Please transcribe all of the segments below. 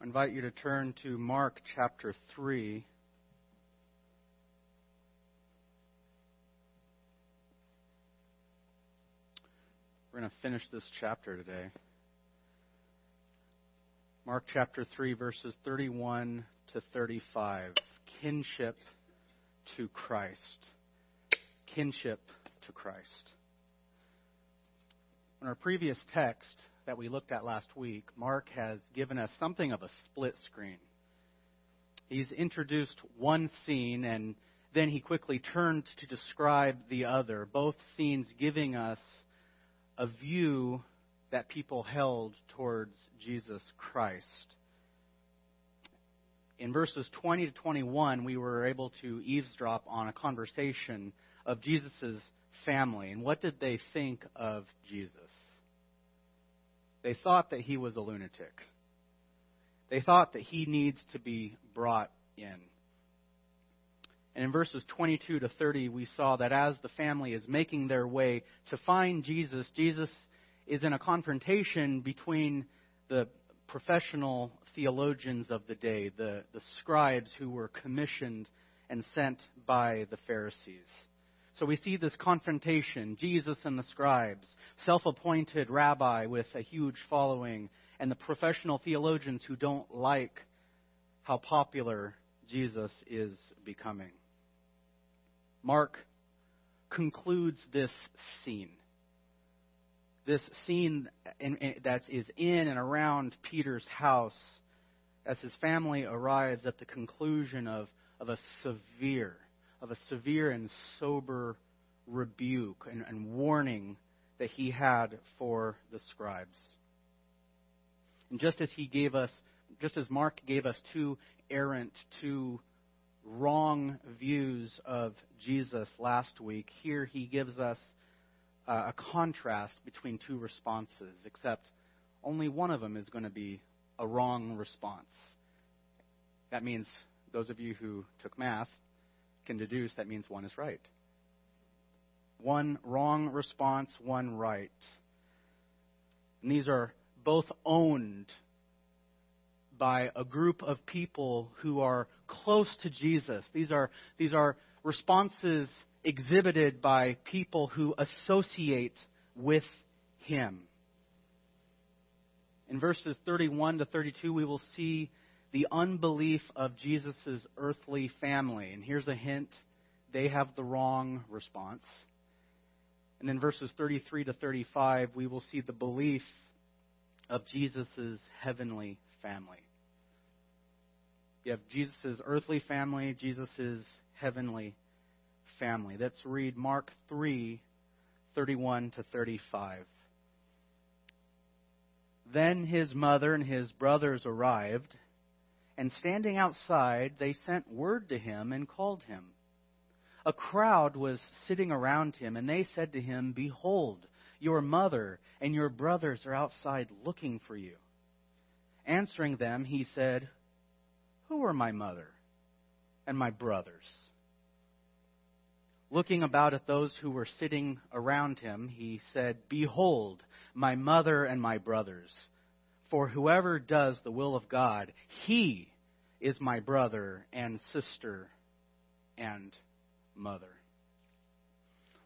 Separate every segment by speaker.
Speaker 1: I invite you to turn to Mark chapter 3. We're going to finish this chapter today. Mark chapter 3, verses 31 to 35. Kinship to Christ. Kinship to Christ. In our previous text, that we looked at last week, Mark has given us something of a split screen. He's introduced one scene and then he quickly turned to describe the other, both scenes giving us a view that people held towards Jesus Christ. In verses 20 to 21, we were able to eavesdrop on a conversation of Jesus' family and what did they think of Jesus? They thought that he was a lunatic. They thought that he needs to be brought in. And in verses 22 to 30, we saw that as the family is making their way to find Jesus, Jesus is in a confrontation between the professional theologians of the day, the, the scribes who were commissioned and sent by the Pharisees. So we see this confrontation Jesus and the scribes, self appointed rabbi with a huge following, and the professional theologians who don't like how popular Jesus is becoming. Mark concludes this scene. This scene that is in and around Peter's house as his family arrives at the conclusion of, of a severe of a severe and sober rebuke and, and warning that he had for the scribes. And just as he gave us, just as Mark gave us two errant, two wrong views of Jesus last week, here he gives us uh, a contrast between two responses, except only one of them is going to be a wrong response. That means those of you who took math, can deduce that means one is right. One wrong response, one right. And these are both owned by a group of people who are close to Jesus. These are, these are responses exhibited by people who associate with him. In verses 31 to 32, we will see the unbelief of Jesus' earthly family. And here's a hint they have the wrong response. And in verses 33 to 35, we will see the belief of Jesus' heavenly family. You have Jesus' earthly family, Jesus' heavenly family. Let's read Mark 3 31 to 35. Then his mother and his brothers arrived and standing outside, they sent word to him and called him. A crowd was sitting around him, and they said to him, Behold, your mother and your brothers are outside looking for you. Answering them, he said, Who are my mother and my brothers? Looking about at those who were sitting around him, he said, Behold, my mother and my brothers. For whoever does the will of God, he is my brother and sister and mother.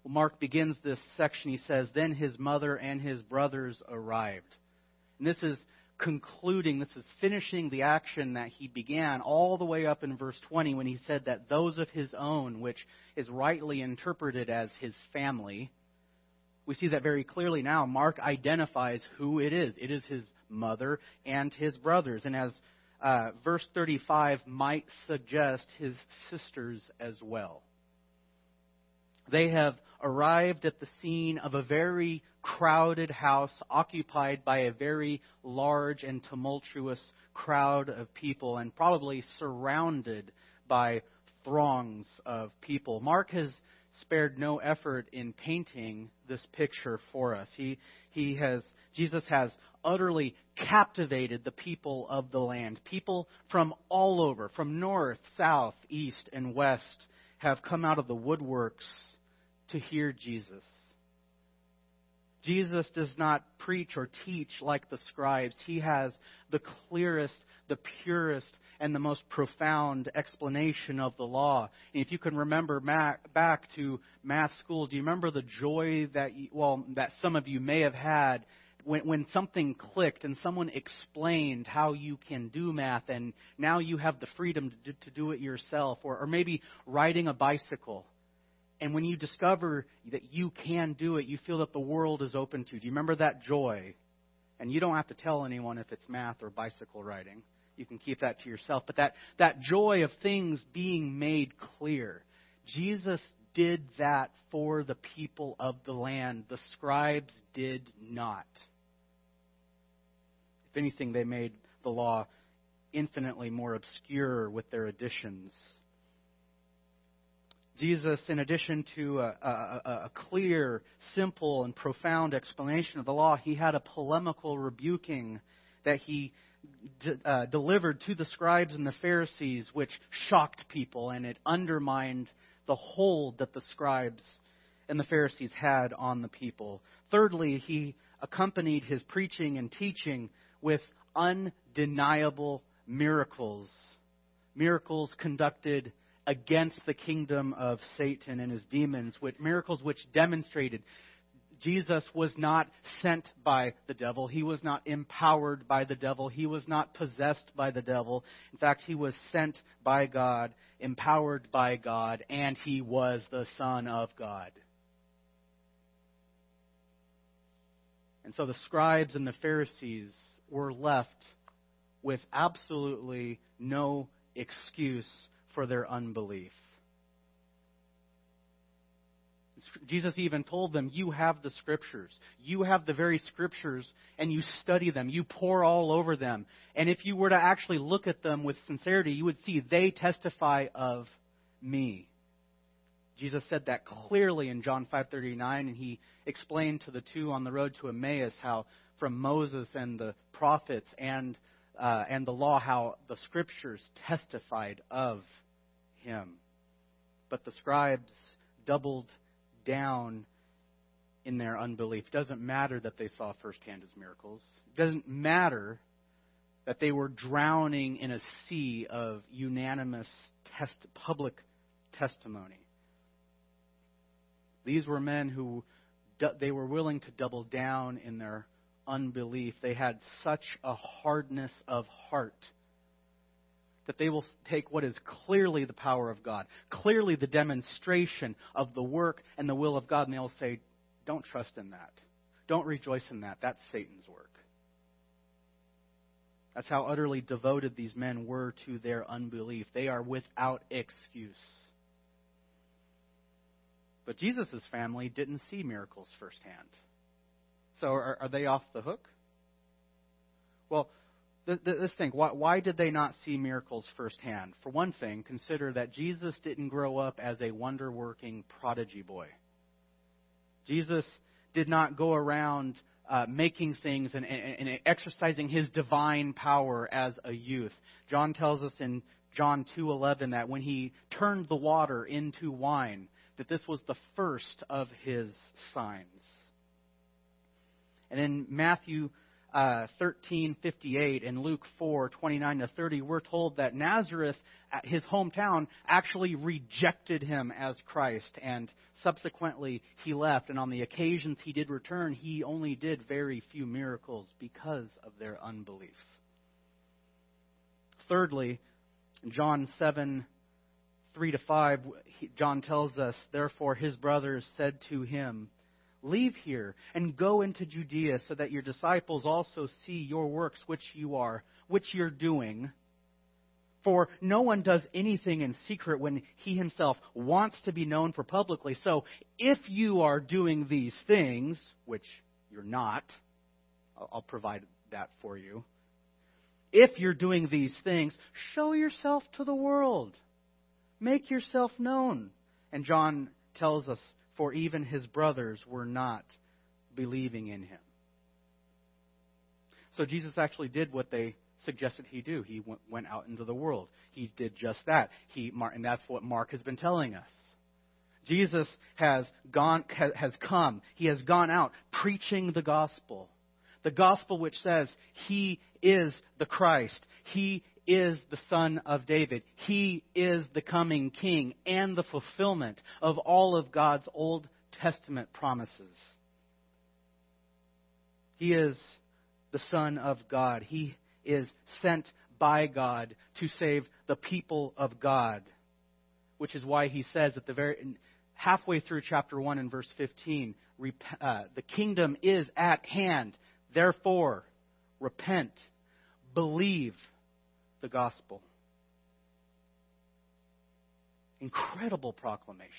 Speaker 1: Well, Mark begins this section. He says, Then his mother and his brothers arrived. And this is concluding, this is finishing the action that he began all the way up in verse 20 when he said that those of his own, which is rightly interpreted as his family, we see that very clearly now. Mark identifies who it is. It is his mother and his brothers. And as uh, verse 35 might suggest, his sisters as well. They have arrived at the scene of a very crowded house occupied by a very large and tumultuous crowd of people and probably surrounded by throngs of people. Mark has spared no effort in painting this picture for us. He, he has, Jesus has utterly captivated the people of the land. People from all over, from north, south, east, and west, have come out of the woodworks to hear Jesus, Jesus does not preach or teach like the scribes. He has the clearest, the purest, and the most profound explanation of the law. And if you can remember back to math school, do you remember the joy that you, well that some of you may have had when, when something clicked and someone explained how you can do math, and now you have the freedom to do, to do it yourself, or, or maybe riding a bicycle. And when you discover that you can do it, you feel that the world is open to you. Do you remember that joy? And you don't have to tell anyone if it's math or bicycle riding. You can keep that to yourself. But that, that joy of things being made clear. Jesus did that for the people of the land. The scribes did not. If anything, they made the law infinitely more obscure with their additions. Jesus, in addition to a, a, a, clear, simple, and profound explanation of the law, he had a polemical rebuking that he uh, delivered to the scribes and the Pharisees, which shocked people and it undermined the hold that the scribes and the Pharisees had on the people. Thirdly, he accompanied his preaching and teaching with undeniable miracles. Miracles conducted against the kingdom of Satan and his demons, with miracles which demonstrated Jesus was not sent by the devil. He was not empowered by the devil. He was not possessed by the devil. In fact, he was sent by God, empowered by God, and he was the Son of God. And so the scribes and the Pharisees were left with absolutely no excuse for their unbelief. Jesus even told them, You have the scriptures. You have the very scriptures, and you study them. You pore all over them. And if you were to actually look at them with sincerity, you would see they testify of me. Jesus said that clearly in John 5:39 and he explained to the two on the road to Emmaus how from Moses and the prophets and uh, and the law how the scriptures testified of him. But the scribes doubled down in their unbelief. It doesn't matter that they saw firsthand his miracles. It doesn't matter that they were drowning in a sea of unanimous test, public testimony. These were men who they were willing to double down in their unbelief. They had such a hardness of heart that they will take what is clearly the power of God, clearly the demonstration of the work and the will of God, and they'll say, Don't trust in that. Don't rejoice in that. That's Satan's work. That's how utterly devoted these men were to their unbelief. They are without excuse. But Jesus' family didn't see miracles firsthand. So are, are they off the hook? Well, let's think. Why, why did they not see miracles firsthand? For one thing, consider that Jesus didn't grow up as a wonder working prodigy boy. Jesus did not go around uh, making things and, and, and exercising his divine power as a youth. John tells us in John 2:11 that when he turned the water into wine, that this was the first of his signs. And in Matthew uh, 13:58 and Luke 4:29 to 30, we're told that Nazareth, his hometown, actually rejected him as Christ, and subsequently he left. And on the occasions he did return, he only did very few miracles because of their unbelief. Thirdly, John 7 3 to 5, John tells us, Therefore his brothers said to him, Leave here and go into Judea so that your disciples also see your works which you are, which you're doing. For no one does anything in secret when he himself wants to be known for publicly. So if you are doing these things, which you're not, I'll provide that for you. If you're doing these things, show yourself to the world. Make yourself known. And John tells us for even his brothers were not believing in him. So Jesus actually did what they suggested he do. He went out into the world. He did just that. He, and that's what Mark has been telling us. Jesus has gone has come. He has gone out preaching the gospel. The gospel which says he is the Christ. He is the son of David. He is the coming king and the fulfillment of all of God's Old Testament promises. He is the son of God. He is sent by God to save the people of God, which is why he says at the very halfway through chapter 1 and verse 15, uh, the kingdom is at hand. Therefore, repent, believe the gospel. Incredible proclamations.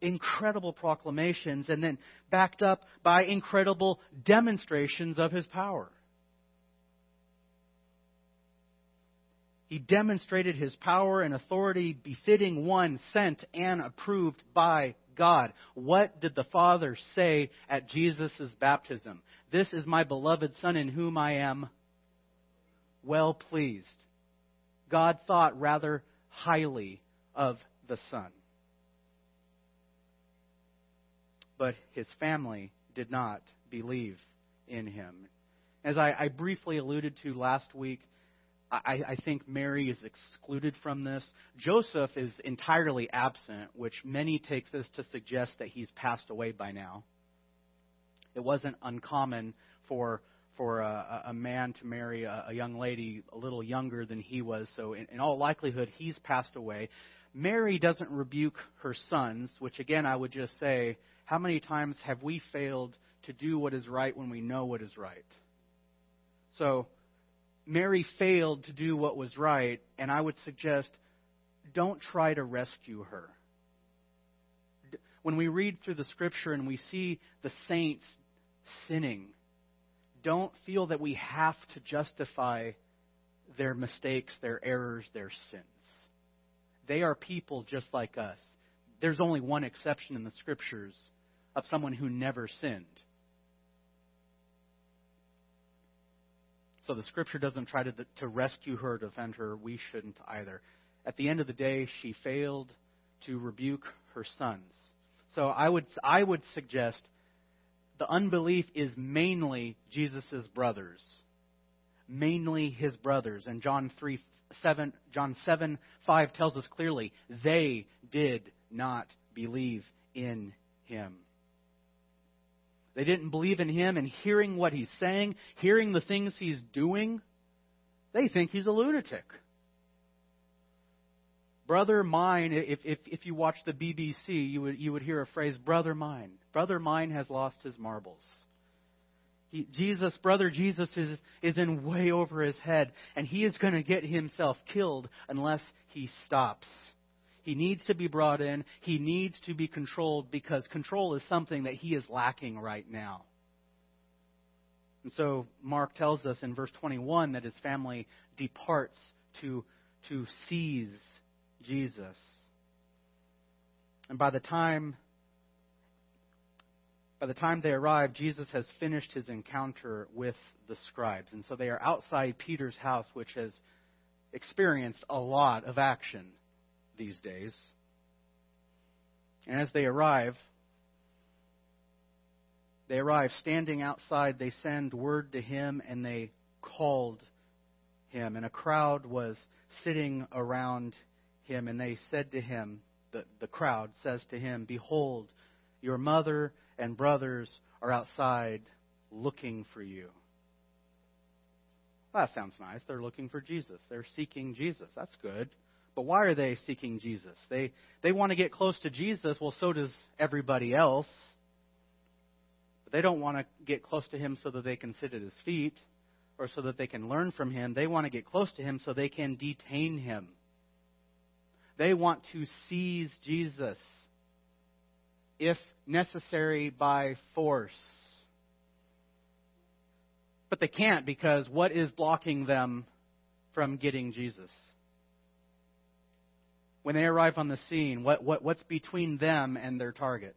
Speaker 1: Incredible proclamations, and then backed up by incredible demonstrations of his power. He demonstrated his power and authority befitting one sent and approved by God. What did the Father say at Jesus' baptism? This is my beloved Son in whom I am well pleased. God thought rather highly of the Son. But his family did not believe in him. As I, I briefly alluded to last week, I, I think Mary is excluded from this. Joseph is entirely absent, which many take this to suggest that he's passed away by now. It wasn't uncommon for for a, a man to marry a, a young lady a little younger than he was, so in, in all likelihood he's passed away. Mary doesn't rebuke her sons, which again I would just say, how many times have we failed to do what is right when we know what is right? So Mary failed to do what was right, and I would suggest don't try to rescue her. When we read through the scripture and we see the saints sinning, don't feel that we have to justify their mistakes, their errors, their sins. They are people just like us. There's only one exception in the scriptures of someone who never sinned. So the scripture doesn't try to, to rescue her, defend her. We shouldn't either. At the end of the day, she failed to rebuke her sons. So I would, I would suggest the unbelief is mainly Jesus' brothers. Mainly his brothers. And John 3, 7, John 7, 5 tells us clearly, they did not believe in him. They didn't believe in him and hearing what he's saying, hearing the things he's doing, they think he's a lunatic. Brother mine, if, if, if you watch the BBC, you would, you would hear a phrase, brother mine. Brother mine has lost his marbles. He, Jesus, brother Jesus is, is in way over his head, and he is going to get himself killed unless he stops. He needs to be brought in. He needs to be controlled because control is something that he is lacking right now. And so Mark tells us in verse 21 that his family departs to, to seize Jesus. And by the time by the time they arrive, Jesus has finished his encounter with the scribes. And so they are outside Peter's house, which has experienced a lot of action these days. And as they arrive, they arrive standing outside. They send word to him and they called him. And a crowd was sitting around him. And they said to him, the, the crowd says to him, Behold, your mother and brothers are outside looking for you. Well, that sounds nice. They're looking for Jesus. They're seeking Jesus. That's good. But why are they seeking Jesus? They, they want to get close to Jesus. Well, so does everybody else. But they don't want to get close to him so that they can sit at his feet or so that they can learn from him. They want to get close to him so they can detain him. They want to seize Jesus, if necessary, by force. But they can't because what is blocking them from getting Jesus? when they arrive on the scene, what, what, what's between them and their target?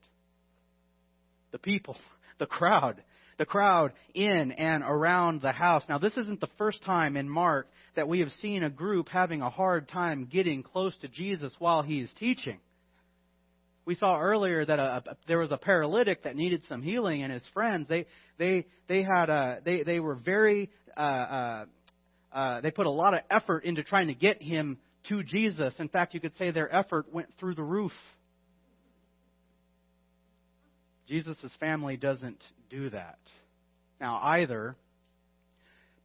Speaker 1: The people, the crowd. The crowd in and around the house. Now, this isn't the first time in Mark that we have seen a group having a hard time getting close to Jesus while he is teaching. We saw earlier that a, a, there was a paralytic that needed some healing, and his friends they they they had a they they were very uh, uh, uh, they put a lot of effort into trying to get him to Jesus. In fact, you could say their effort went through the roof. Jesus' family doesn't do that. Now, either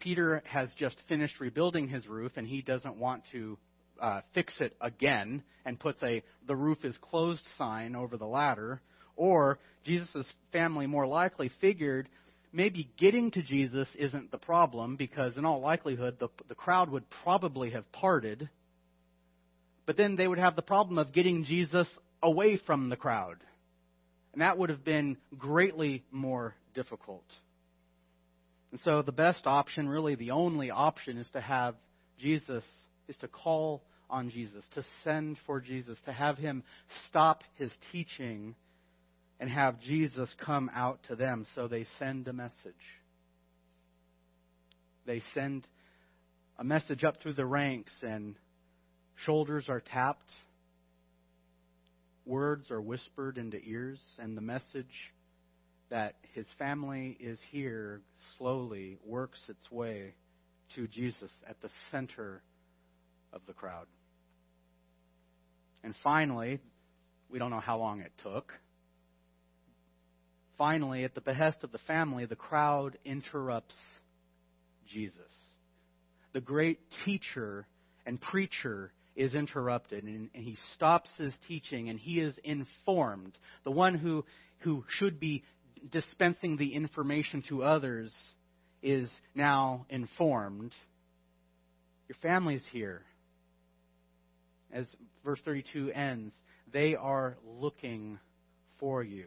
Speaker 1: Peter has just finished rebuilding his roof and he doesn't want to uh, fix it again and puts a the roof is closed sign over the ladder, or Jesus' family more likely figured maybe getting to Jesus isn't the problem because in all likelihood the, the crowd would probably have parted, but then they would have the problem of getting Jesus away from the crowd. And that would have been greatly more difficult. And so the best option, really the only option, is to have Jesus, is to call on Jesus, to send for Jesus, to have him stop his teaching and have Jesus come out to them. So they send a message. They send a message up through the ranks, and shoulders are tapped words are whispered into ears, and the message that his family is here slowly works its way to Jesus at the center of the crowd. And finally, we don't know how long it took. Finally, at the behest of the family, the crowd interrupts Jesus. The great teacher and preacher is interrupted and, and, he stops his teaching and he is informed. The one who, who should be dispensing the information to others is now informed. Your family's here. As verse 32 ends, they are looking for you.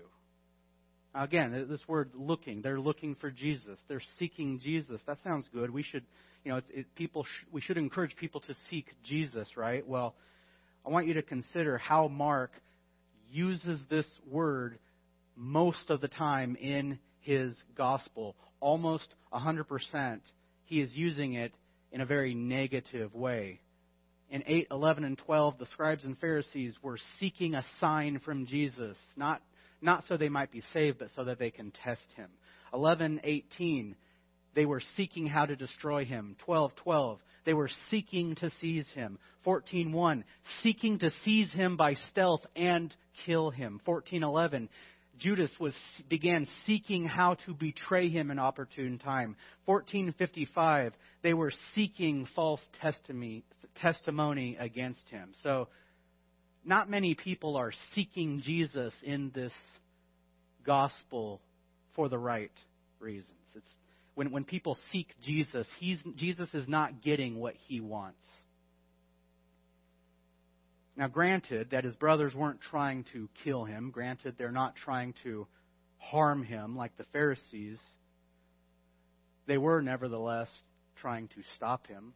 Speaker 1: Again, this word looking, they're looking for Jesus. They're seeking Jesus. That sounds good. We should you know, it, it, people sh- we should encourage people to seek Jesus, right? Well, I want you to consider how Mark uses this word most of the time in his gospel. Almost 100%, he is using it in a very negative way. In 8, 11, and 12, the scribes and Pharisees were seeking a sign from Jesus, not, not so they might be saved, but so that they can test him. 11, 18, they were seeking how to destroy him. 12:12. They were seeking to seize him. 14:1. Seeking to seize him by stealth and kill him. 14:11. Judas was began seeking how to betray him in opportune time. 1455, they were seeking false testimony, testimony against him. So, not many people are seeking Jesus in this gospel for the right reasons. When, when people seek Jesus, he's, Jesus is not getting what he wants. Now, granted that his brothers weren't trying to kill him, granted they're not trying to harm him like the Pharisees, they were nevertheless trying to stop him.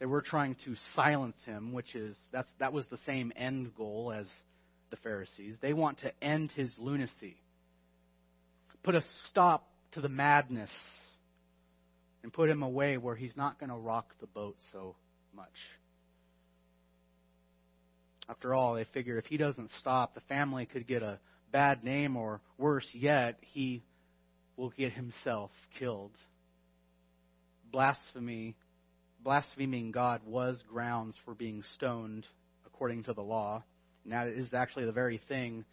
Speaker 1: They were trying to silence him, which is that's, that was the same end goal as the Pharisees. They want to end his lunacy, put a stop to the madness and put him away where he's not going to rock the boat so much. After all, they figure if he doesn't stop, the family could get a bad name, or worse yet, he will get himself killed. Blasphemy, blaspheming God was grounds for being stoned according to the law. And that is actually the very thing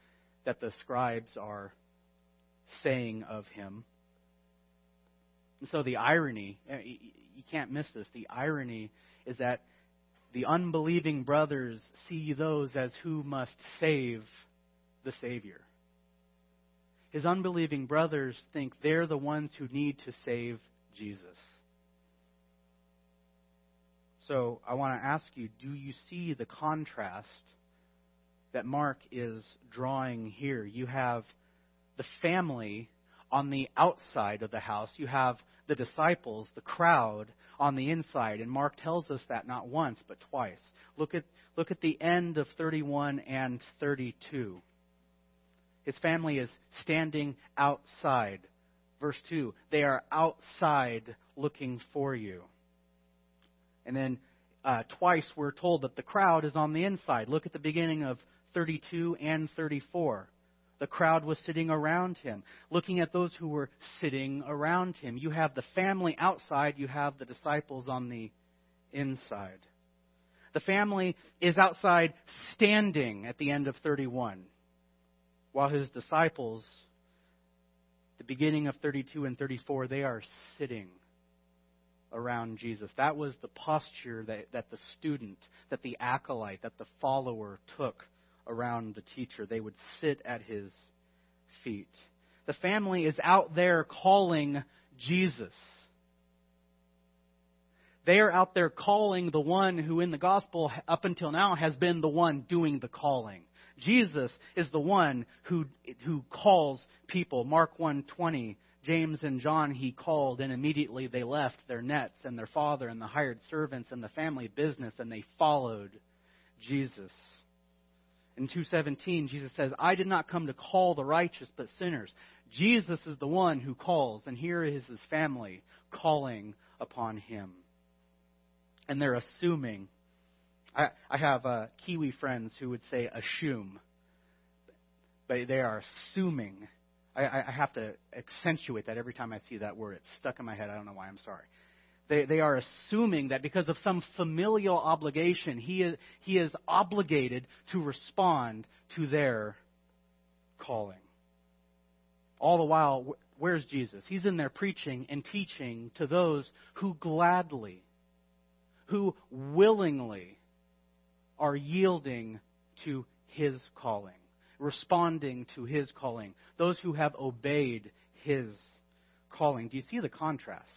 Speaker 1: that the scribes are saying of him. And so the irony, eh, you can't miss this, the irony is that the unbelieving brothers see those as who must save the Savior. His unbelieving brothers think they're the ones who need to save Jesus. So I want to ask you do you see the contrast that Mark is drawing here? You have the family on the outside of the house. You have the disciples, the crowd, on the inside. And Mark tells us that not once, but twice. Look at, look at the end of 31 and 32. His family is standing outside Verse 2 They are outside looking for you. And then uh, twice we're told that the crowd is on the inside. Look at the beginning of 32 and 34. The crowd was sitting around him, looking at those who were sitting around him. You have the family outside, you have the disciples on the inside. The family is outside standing at the end of 31, while his disciples, the beginning of 32 and 34, they are sitting around Jesus. That was the posture that, that the student, that the acolyte, that the follower took around the teacher. They would sit at his feet. The family is out there calling Jesus. They are out there calling the one who in the gospel up until now has been the one doing the calling. Jesus is the one who who calls people. Mark 1:20, James and John he called and immediately they left their nets and their father and the hired servants and the family business and they followed Jesus. In 2:17 Jesus says, "I did not come to call the righteous but sinners." Jesus is the one who calls and here is his family calling upon him and they're assuming. I, I have uh, Kiwi friends who would say assume, but they are assuming. I, I have to accentuate that every time I see that word. It's stuck in my head. I don't know why. I'm sorry. They, they are assuming that because of some familial obligation, he is, he is obligated to respond to their calling. All the while, where's Jesus? He's in there preaching and teaching to those who gladly who willingly are yielding to his calling, responding to his calling, those who have obeyed his calling. Do you see the contrast?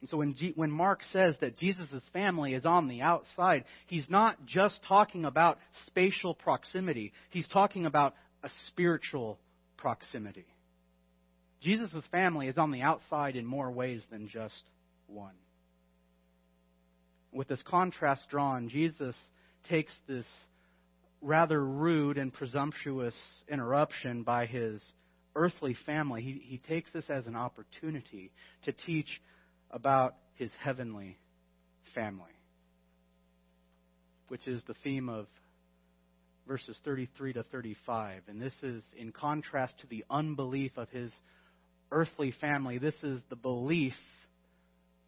Speaker 1: And so when, G, when Mark says that Jesus' family is on the outside, he's not just talking about spatial proximity, he's talking about a spiritual proximity. Jesus' family is on the outside in more ways than just one. With this contrast drawn, Jesus takes this rather rude and presumptuous interruption by his earthly family. He, he takes this as an opportunity to teach about his heavenly family, which is the theme of verses 33 to 35. And this is in contrast to the unbelief of his earthly family. This is the belief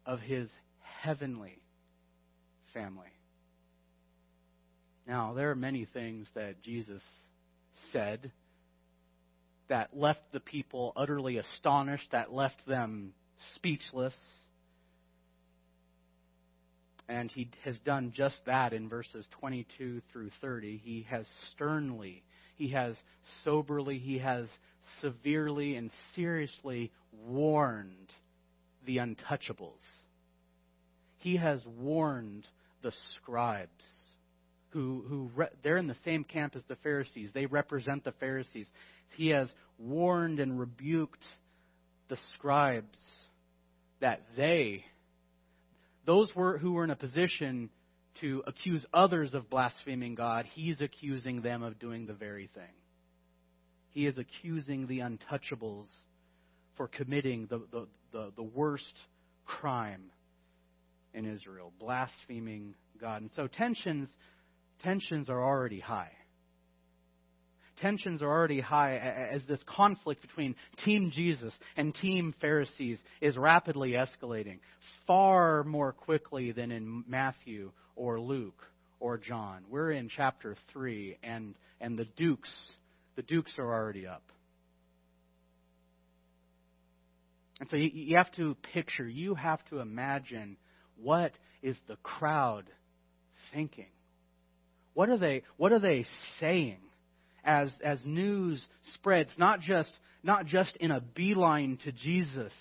Speaker 1: of his heavenly family. Now, there are many things that Jesus said that left the people utterly astonished, that left them speechless. And he has done just that in verses 22 through 30. He has sternly, he has soberly, he has severely and seriously warned the untouchables. He has warned the scribes who, who re, they're in the same camp as the Pharisees. They represent the Pharisees. He has warned and rebuked the scribes that they, those were, who were in a position to accuse others of blaspheming God, he's accusing them of doing the very thing. He is accusing the untouchables for committing the, the, the, the worst crime in Israel, blaspheming God. And so tensions, tensions are already high. Tensions are already high as this conflict between Team Jesus and Team Pharisees is rapidly escalating, far more quickly than in Matthew or Luke or John. We're in chapter 3, and, and the dukes the Dukes are already up. And so you, you have to picture, you have to imagine what is the crowd thinking? What are they, what are they saying as, as news spreads, not just, not just in a beeline to Jesus,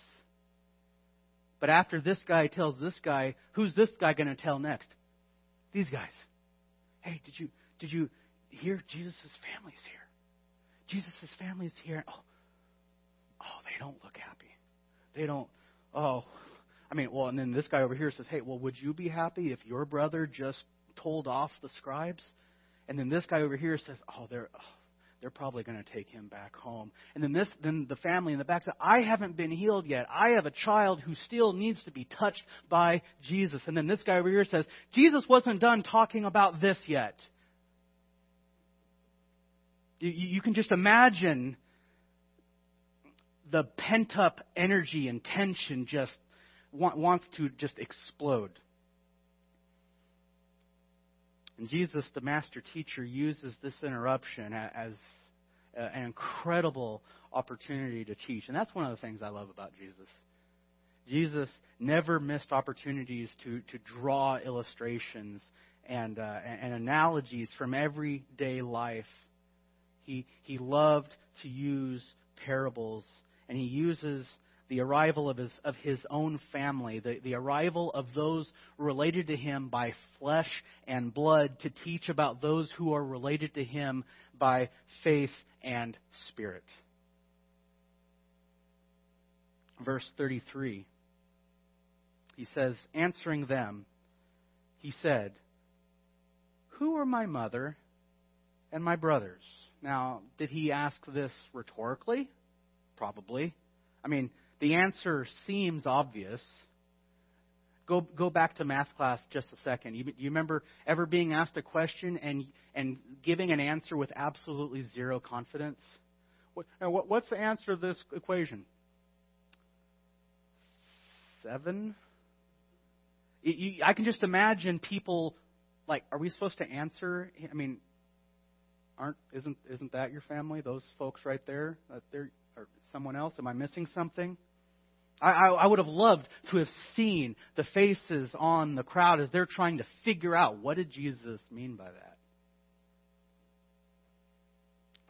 Speaker 1: but after this guy tells this guy, who's this guy going to tell next? These guys. Hey, did you, did you hear Jesus' family's here? Jesus' family is here. Oh, oh, they don't look happy. They don't, oh, I mean, well, and then this guy over here says, hey, well, would you be happy if your brother just told off the scribes? And then this guy over here says, oh, they're, oh, they're probably going to take him back home. And then this, then the family in the back said, I haven't been healed yet. I have a child who still needs to be touched by Jesus. And then this guy over here says, Jesus wasn't done talking about this yet. You, you can just imagine the pent up energy and tension just wants to just explode. And Jesus, the master teacher, uses this interruption as an incredible opportunity to teach. And that's one of the things I love about Jesus. Jesus never missed opportunities to, to draw illustrations and, uh, and analogies from everyday life. He, he loved to use parables, and he uses the arrival of his, of his own family, the, the arrival of those related to him by flesh and blood to teach about those who are related to him by faith and spirit. Verse 33, he says, answering them, he said, Who are my mother and my brothers? Now, did he ask this rhetorically? Probably. I mean, the answer seems obvious. Go, go back to math class just a second. You, you remember ever being asked a question and, and giving an answer with absolutely zero confidence? What, what, what's the answer to this equation? Seven? You, I can just imagine people like, are we supposed to answer? I mean, aren't isn't isn't that your family? Those folks right there, that they're or someone else? Am I missing something? I, I, would have loved to have seen the faces on the crowd as they're trying to figure out what did Jesus mean by that.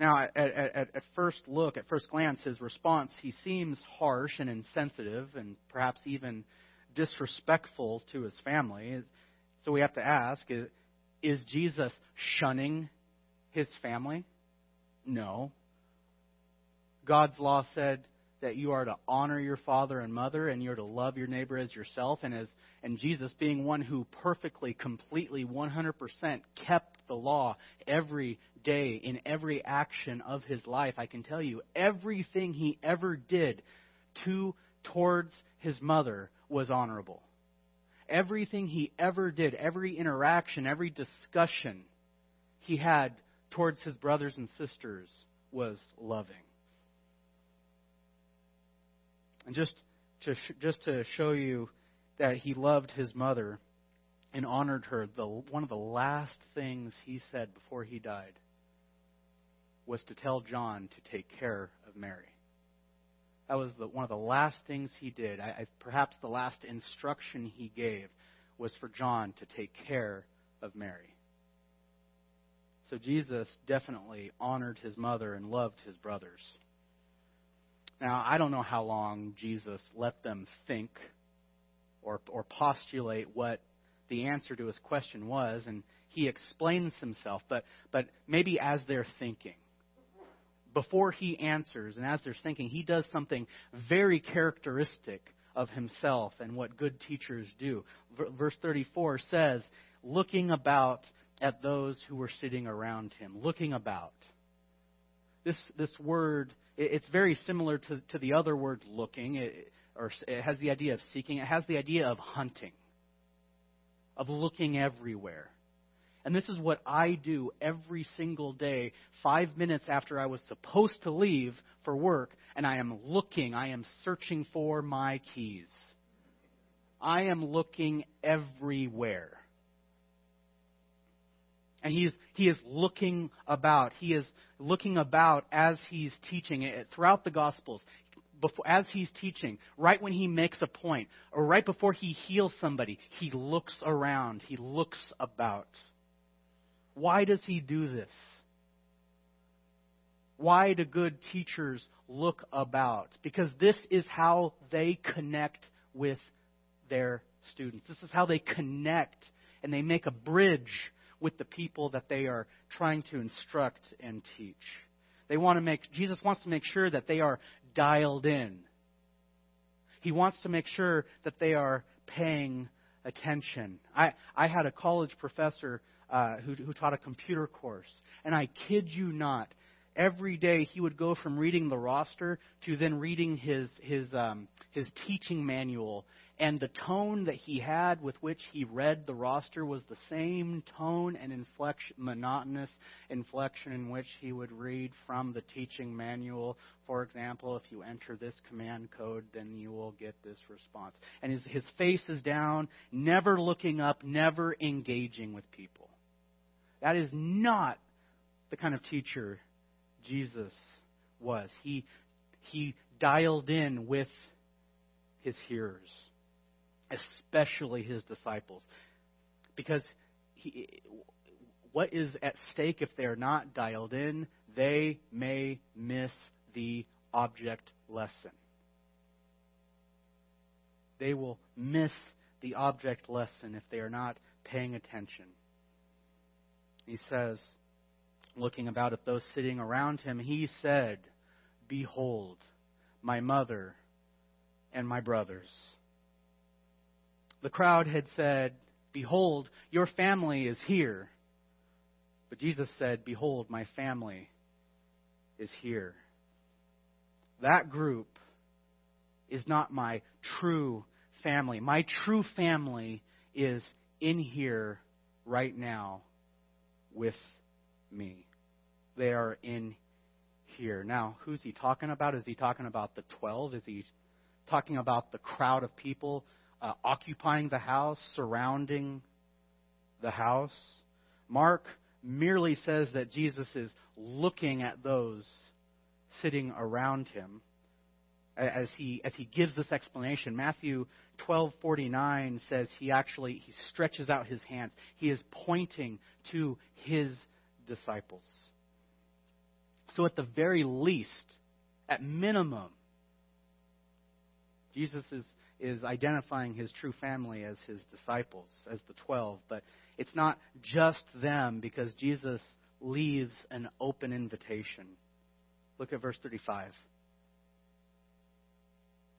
Speaker 1: Now, at, at, at first look, at first glance, his response, he seems harsh and insensitive and perhaps even disrespectful to his family. So we have to ask is Jesus shunning his family? No. God's law said that you are to honor your father and mother and you're to love your neighbor as yourself and as and Jesus being one who perfectly completely 100% kept the law every day in every action of his life I can tell you everything he ever did to towards his mother was honorable. Everything he ever did every interaction every discussion he had towards his brothers and sisters was loving and just to, just to show you that he loved his mother and honored her, the, one of the last things he said before he died was to tell John to take care of Mary. That was the, one of the last things he did. I, I, perhaps the last instruction he gave was for John to take care of Mary. So Jesus definitely honored his mother and loved his brothers. Now, I don't know how long Jesus let them think or, or postulate what the answer to his question was, and he explains himself, but, but maybe as they're thinking. Before he answers and as they're thinking, he does something very characteristic of himself and what good teachers do. Verse 34 says, looking about at those who were sitting around him. Looking about. This, this word it's very similar to, to the other word looking, it, or it has the idea of seeking, it has the idea of hunting, of looking everywhere. And this is what I do every single day, five minutes after I was supposed to leave for work, and I am looking, I am searching for my keys. I am looking everywhere. And he's, he is looking about. He is looking about as he's teaching it throughout the Gospels. Before, as he's teaching, right when he makes a point, or right before he heals somebody, he looks around. He looks about. Why does he do this? Why do good teachers look about? Because this is how they connect with their students. This is how they connect and they make a bridge with the people that they are trying to instruct and teach. They want to make, Jesus wants to make sure that they are dialed in. He wants to make sure that they are paying attention. I, I had a college professor uh, who, who taught a computer course, and I kid you not, every day he would go from reading the roster to then reading his his um, his teaching manual and the tone that he had with which he read the roster was the same tone and inflection, monotonous inflection in which he would read from the teaching manual. For example, if you enter this command code, then you will get this response. And his, his face is down, never looking up, never engaging with people. That is not the kind of teacher Jesus was. He, he dialed in with his hearers especially his disciples. Because he, what is at stake if they are not dialed in? They may miss the object lesson. They will miss the object lesson if they are not paying attention. He says, looking about at those sitting around him, he said, Behold, my mother and my brothers. The crowd had said, Behold, your family is here. But Jesus said, Behold, my family is here. That group is not my true family. My true family is in here right now with me. They are in here. Now, who's he talking about? Is he talking about the 12? Is he talking about the crowd of people uh, occupying the house, surrounding the house. Mark merely says that Jesus is looking at those sitting around him as he as he gives this explanation. Matthew 12:49 says he actually he stretches out his hands. He is pointing to his disciples. So at the very least, at minimum, Jesus is is identifying his true family as his disciples, as the twelve. But it's not just them because Jesus leaves an open invitation. Look at verse 35.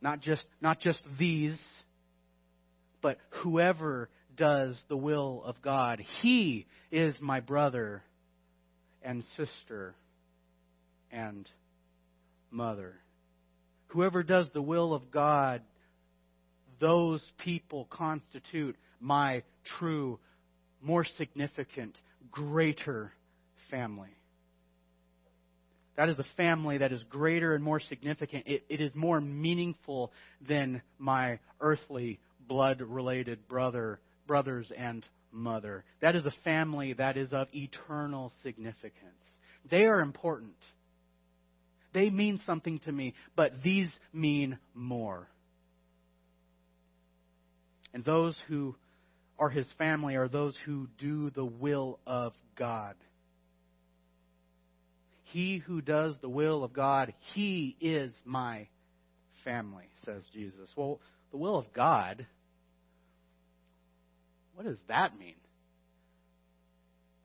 Speaker 1: Not just, not just these, but whoever does the will of God. He is my brother and sister and mother. Whoever does the will of God those people constitute my true, more significant, greater family. That is a family that is greater and more significant. It, it is more meaningful than my earthly blood related brother, brothers and mother. That is a family that is of eternal significance. They are important. They mean something to me, but these mean more. And those who are his family are those who do the will of God. He who does the will of God, he is my family, says Jesus. Well, the will of God, what does that mean?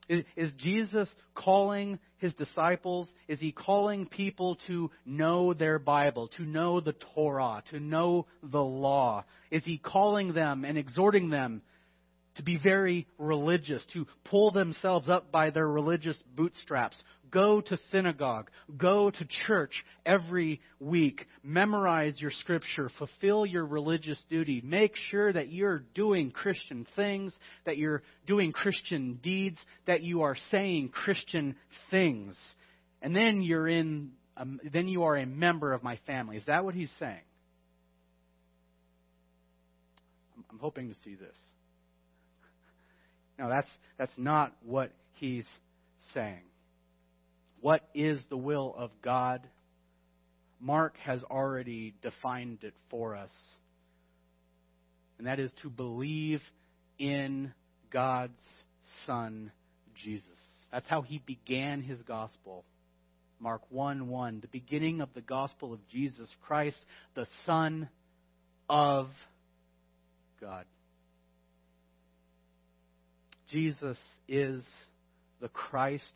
Speaker 1: Is Jesus calling his disciples? Is he calling people to know their Bible, to know the Torah, to know the law? Is he calling them and exhorting them to be very religious, to pull themselves up by their religious bootstraps, Go to synagogue. Go to church every week. Memorize your scripture. Fulfill your religious duty. Make sure that you're doing Christian things, that you're doing Christian deeds, that you are saying Christian things. And then you're in, um, then you are a member of my family. Is that what he's saying? I'm hoping to see this. No, that's, that's not what he's saying. What is the will of God? Mark has already defined it for us. And that is to believe in God's Son, Jesus. That's how he began his gospel. Mark 1 1, the beginning of the gospel of Jesus Christ, the Son of God. Jesus is the Christ.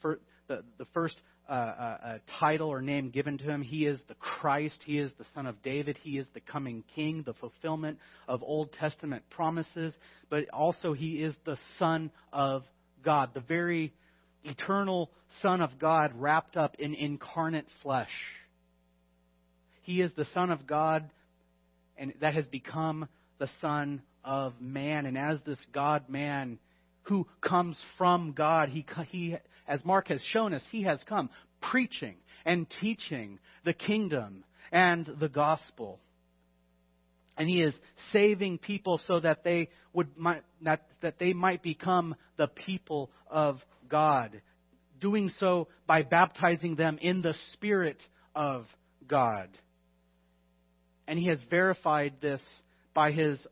Speaker 1: For the, the first uh, uh, uh, title or name given to him. He is the Christ. He is the Son of David. He is the coming King, the fulfillment of Old Testament promises. But also, he is the Son of God. The very eternal Son of God wrapped up in incarnate flesh. He is the Son of God and that has become the Son of man. And as this God man who comes from God, he, he, as Mark has shown us, he has come preaching and teaching the kingdom and the gospel. And he is saving people so that they would that, that they might become the people of God, doing so by baptizing them in the Spirit of God. And he has verified this by his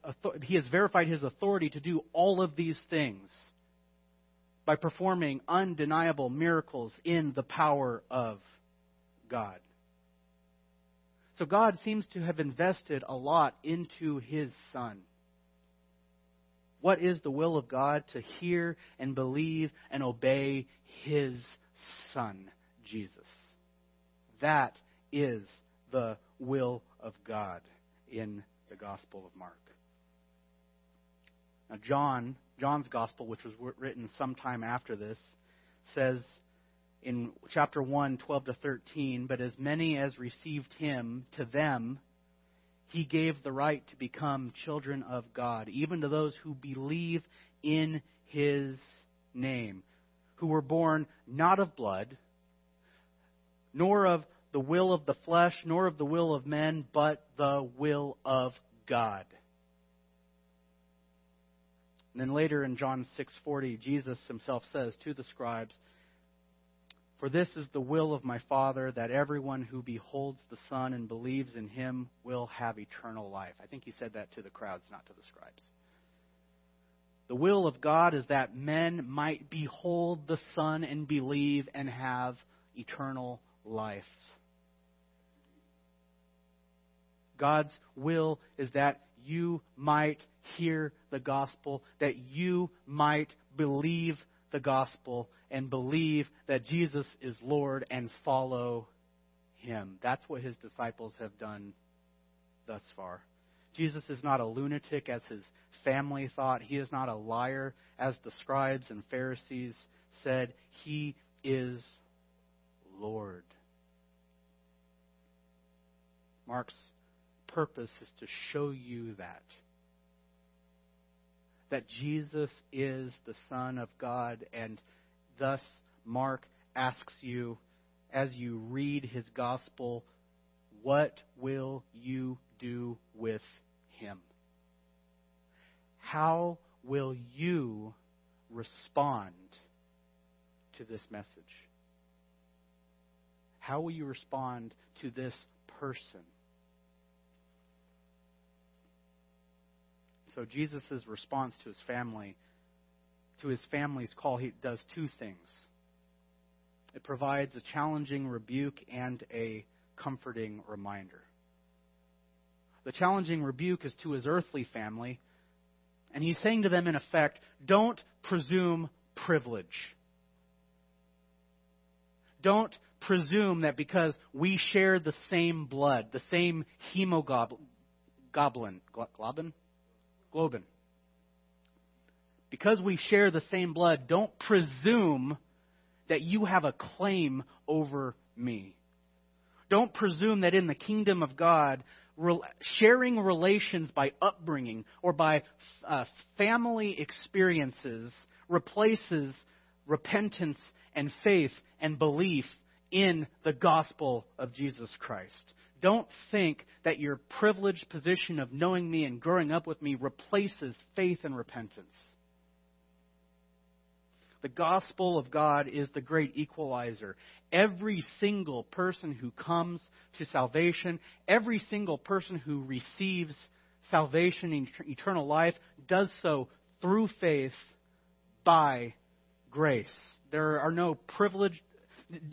Speaker 1: he has verified his authority to do all of these things by performing undeniable miracles in the power of God. So God seems to have invested a lot into his son. What is the will of God? To hear and believe and obey his son, Jesus. That is the will of God in the Gospel of Mark. Now, John, John's Gospel, which was written sometime after this, says in chapter 1, 12 to 13, But as many as received him, to them he gave the right to become children of God, even to those who believe in his name, who were born not of blood, nor of the will of the flesh, nor of the will of men, but the will of God. And then later in John 6:40, Jesus himself says to the scribes, "For this is the will of my Father, that everyone who beholds the Son and believes in him will have eternal life." I think he said that to the crowds, not to the scribes. The will of God is that men might behold the Son and believe and have eternal life. God's will is that you might hear the gospel, that you might believe the gospel and believe that Jesus is Lord and follow him. That's what his disciples have done thus far. Jesus is not a lunatic as his family thought. He is not a liar as the scribes and Pharisees said. He is Lord. Mark's purpose is to show you that. That Jesus is the Son of God, and thus Mark asks you, as you read his gospel, what will you do with him? How will you respond to this message? How will you respond to this person? So Jesus' response to his family, to his family's call, he does two things. It provides a challenging rebuke and a comforting reminder. The challenging rebuke is to his earthly family, and he's saying to them, in effect, don't presume privilege. Don't presume that because we share the same blood, the same hemoglobin, globin, Globin. Because we share the same blood, don't presume that you have a claim over me. Don't presume that in the kingdom of God, sharing relations by upbringing or by uh, family experiences replaces repentance and faith and belief in the gospel of Jesus Christ. Don't think that your privileged position of knowing me and growing up with me replaces faith and repentance. The gospel of God is the great equalizer. Every single person who comes to salvation, every single person who receives salvation and eternal life, does so through faith by grace. There are no privileged,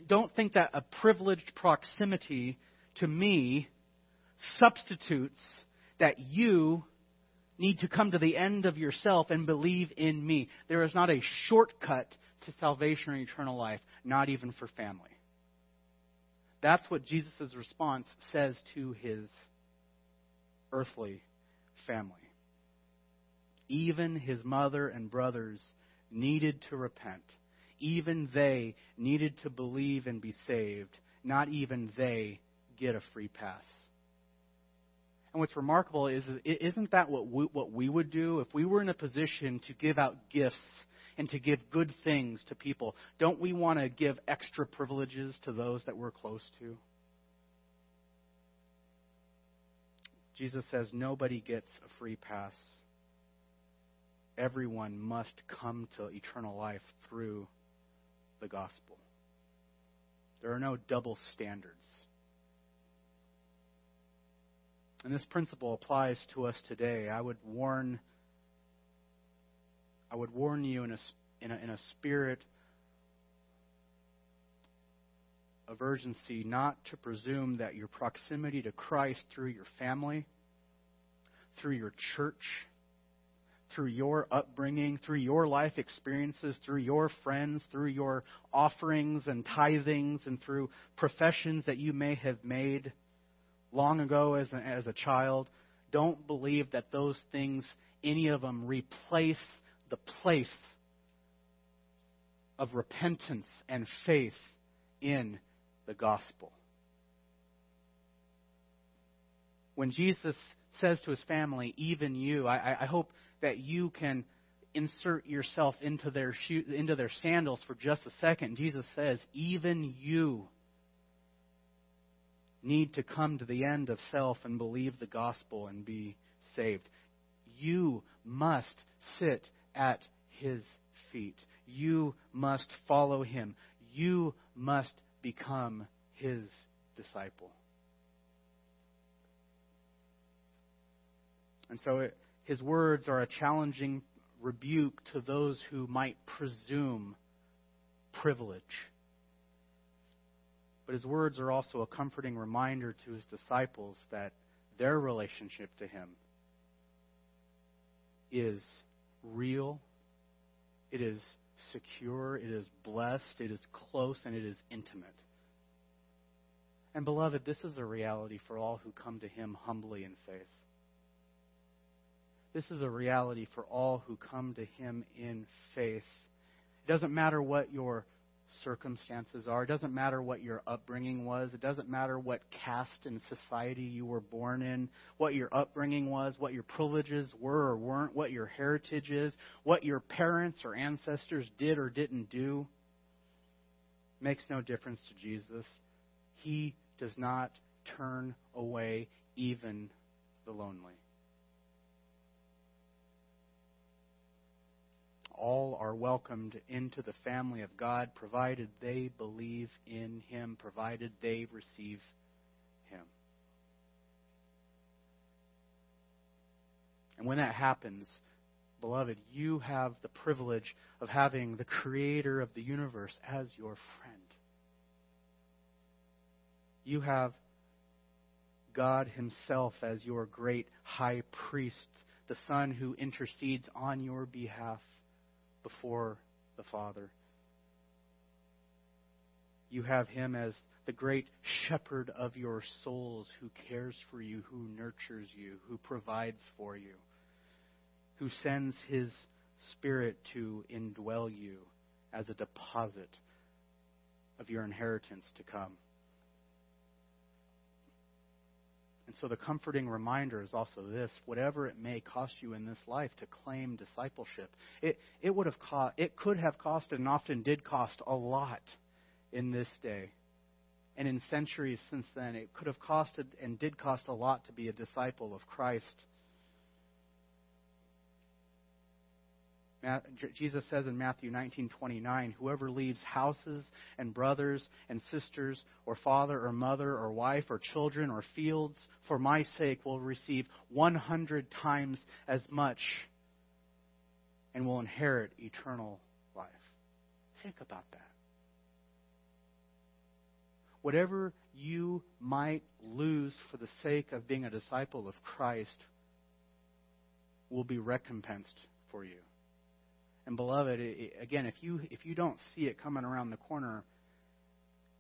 Speaker 1: don't think that a privileged proximity to me substitutes that you need to come to the end of yourself and believe in me. There is not a shortcut to salvation or eternal life, not even for family. That's what Jesus' response says to his earthly family. Even his mother and brothers needed to repent. even they needed to believe and be saved. Not even they get a free pass. And what's remarkable is, isn't that what we, what we would do if we were in a position to give out gifts and to give good things to people? Don't we want to give extra privileges to those that we're close to? Jesus says nobody gets a free pass. Everyone must come to eternal life through the gospel. There are no double standards. And this principle applies to us today. I would warn I would warn you in a, in a, in a spirit of urgency not to presume that your proximity to Christ through your family, through your church, through your upbringing, through your life experiences, through your friends, through your offerings and tithings, and through professions that you may have made long ago as a, as a child, don't believe that those things, any of them, replace the place of repentance and faith in the gospel. When Jesus says to his family, even you, I, I hope that you can insert yourself into their shoe, into their sandals for just a second. Jesus says, even you need to come to the end of self and believe the gospel and be saved. You must sit at his feet. You must follow him. You must become his disciple. And so it, his words are a challenging rebuke to those who might presume privilege. But his words are also a comforting reminder to his disciples that their relationship to him is real, it is secure, it is blessed, it is close, and it is intimate. And beloved, this is a reality for all who come to him humbly in faith. This is a reality for all who come to him in faith. It doesn't matter what your circumstances are. It doesn't matter what your upbringing was. It doesn't matter what caste and society you were born in, what your upbringing was, what your privileges were or weren't, what your heritage is, what your parents or ancestors did or didn't do. Makes no difference to Jesus. He does not turn away even the lonely. All are welcomed into the family of God, provided they believe in Him, provided they receive Him. And when that happens, beloved, you have the privilege of having the Creator of the universe as your friend. You have God Himself as your great high priest, the Son who intercedes on your behalf before the Father. You have Him as the great shepherd of your souls who cares for you, who nurtures you, who provides for you, who sends His Spirit to indwell you as a deposit of your inheritance to come. And so the comforting reminder is also this whatever it may cost you in this life to claim discipleship, it, it, would have co- it could have cost and often did cost a lot in this day. And in centuries since then, it could have costed and did cost a lot to be a disciple of Christ. Jesus says in Matthew 19:29, "Whoever leaves houses and brothers and sisters or father or mother or wife or children or fields for my sake will receive 100 times as much and will inherit eternal life." Think about that. Whatever you might lose for the sake of being a disciple of Christ will be recompensed for you. And beloved, it, again, if you if you don't see it coming around the corner,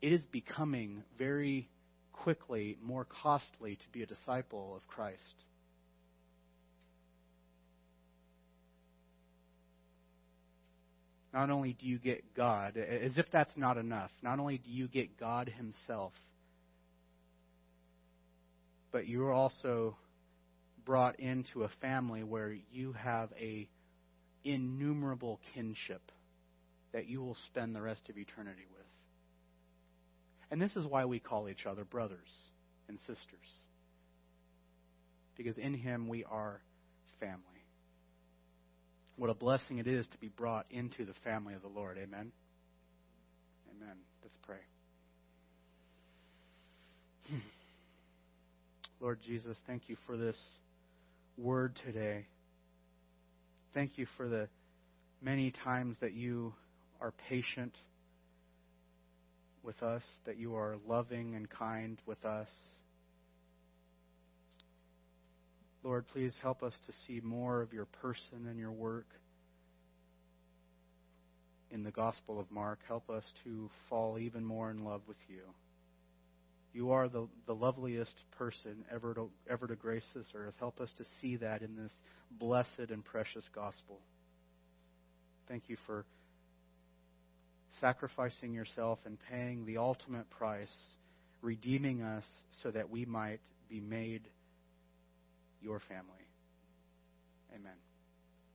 Speaker 1: it is becoming very quickly more costly to be a disciple of Christ. not only do you get God, as if that's not enough, not only do you get God Himself, but you're also brought into a family where you have a innumerable kinship that you will spend the rest of eternity with. And this is why we call each other brothers and sisters. Because in Him we are family. What a blessing it is to be brought into the family of the Lord. Amen. Amen. Let's pray. Hmm. Lord Jesus, thank you for this word today. Thank you for the many times that you are patient with us, that you are loving and kind with us. Lord, please help us to see more of your person and your work in the Gospel of Mark. Help us to fall even more in love with you. You are the, the loveliest person ever to, ever to grace this earth. Help us to see that in this blessed and precious gospel. Thank you for sacrificing yourself and paying the ultimate price, redeeming us so that we might be made your family. Amen.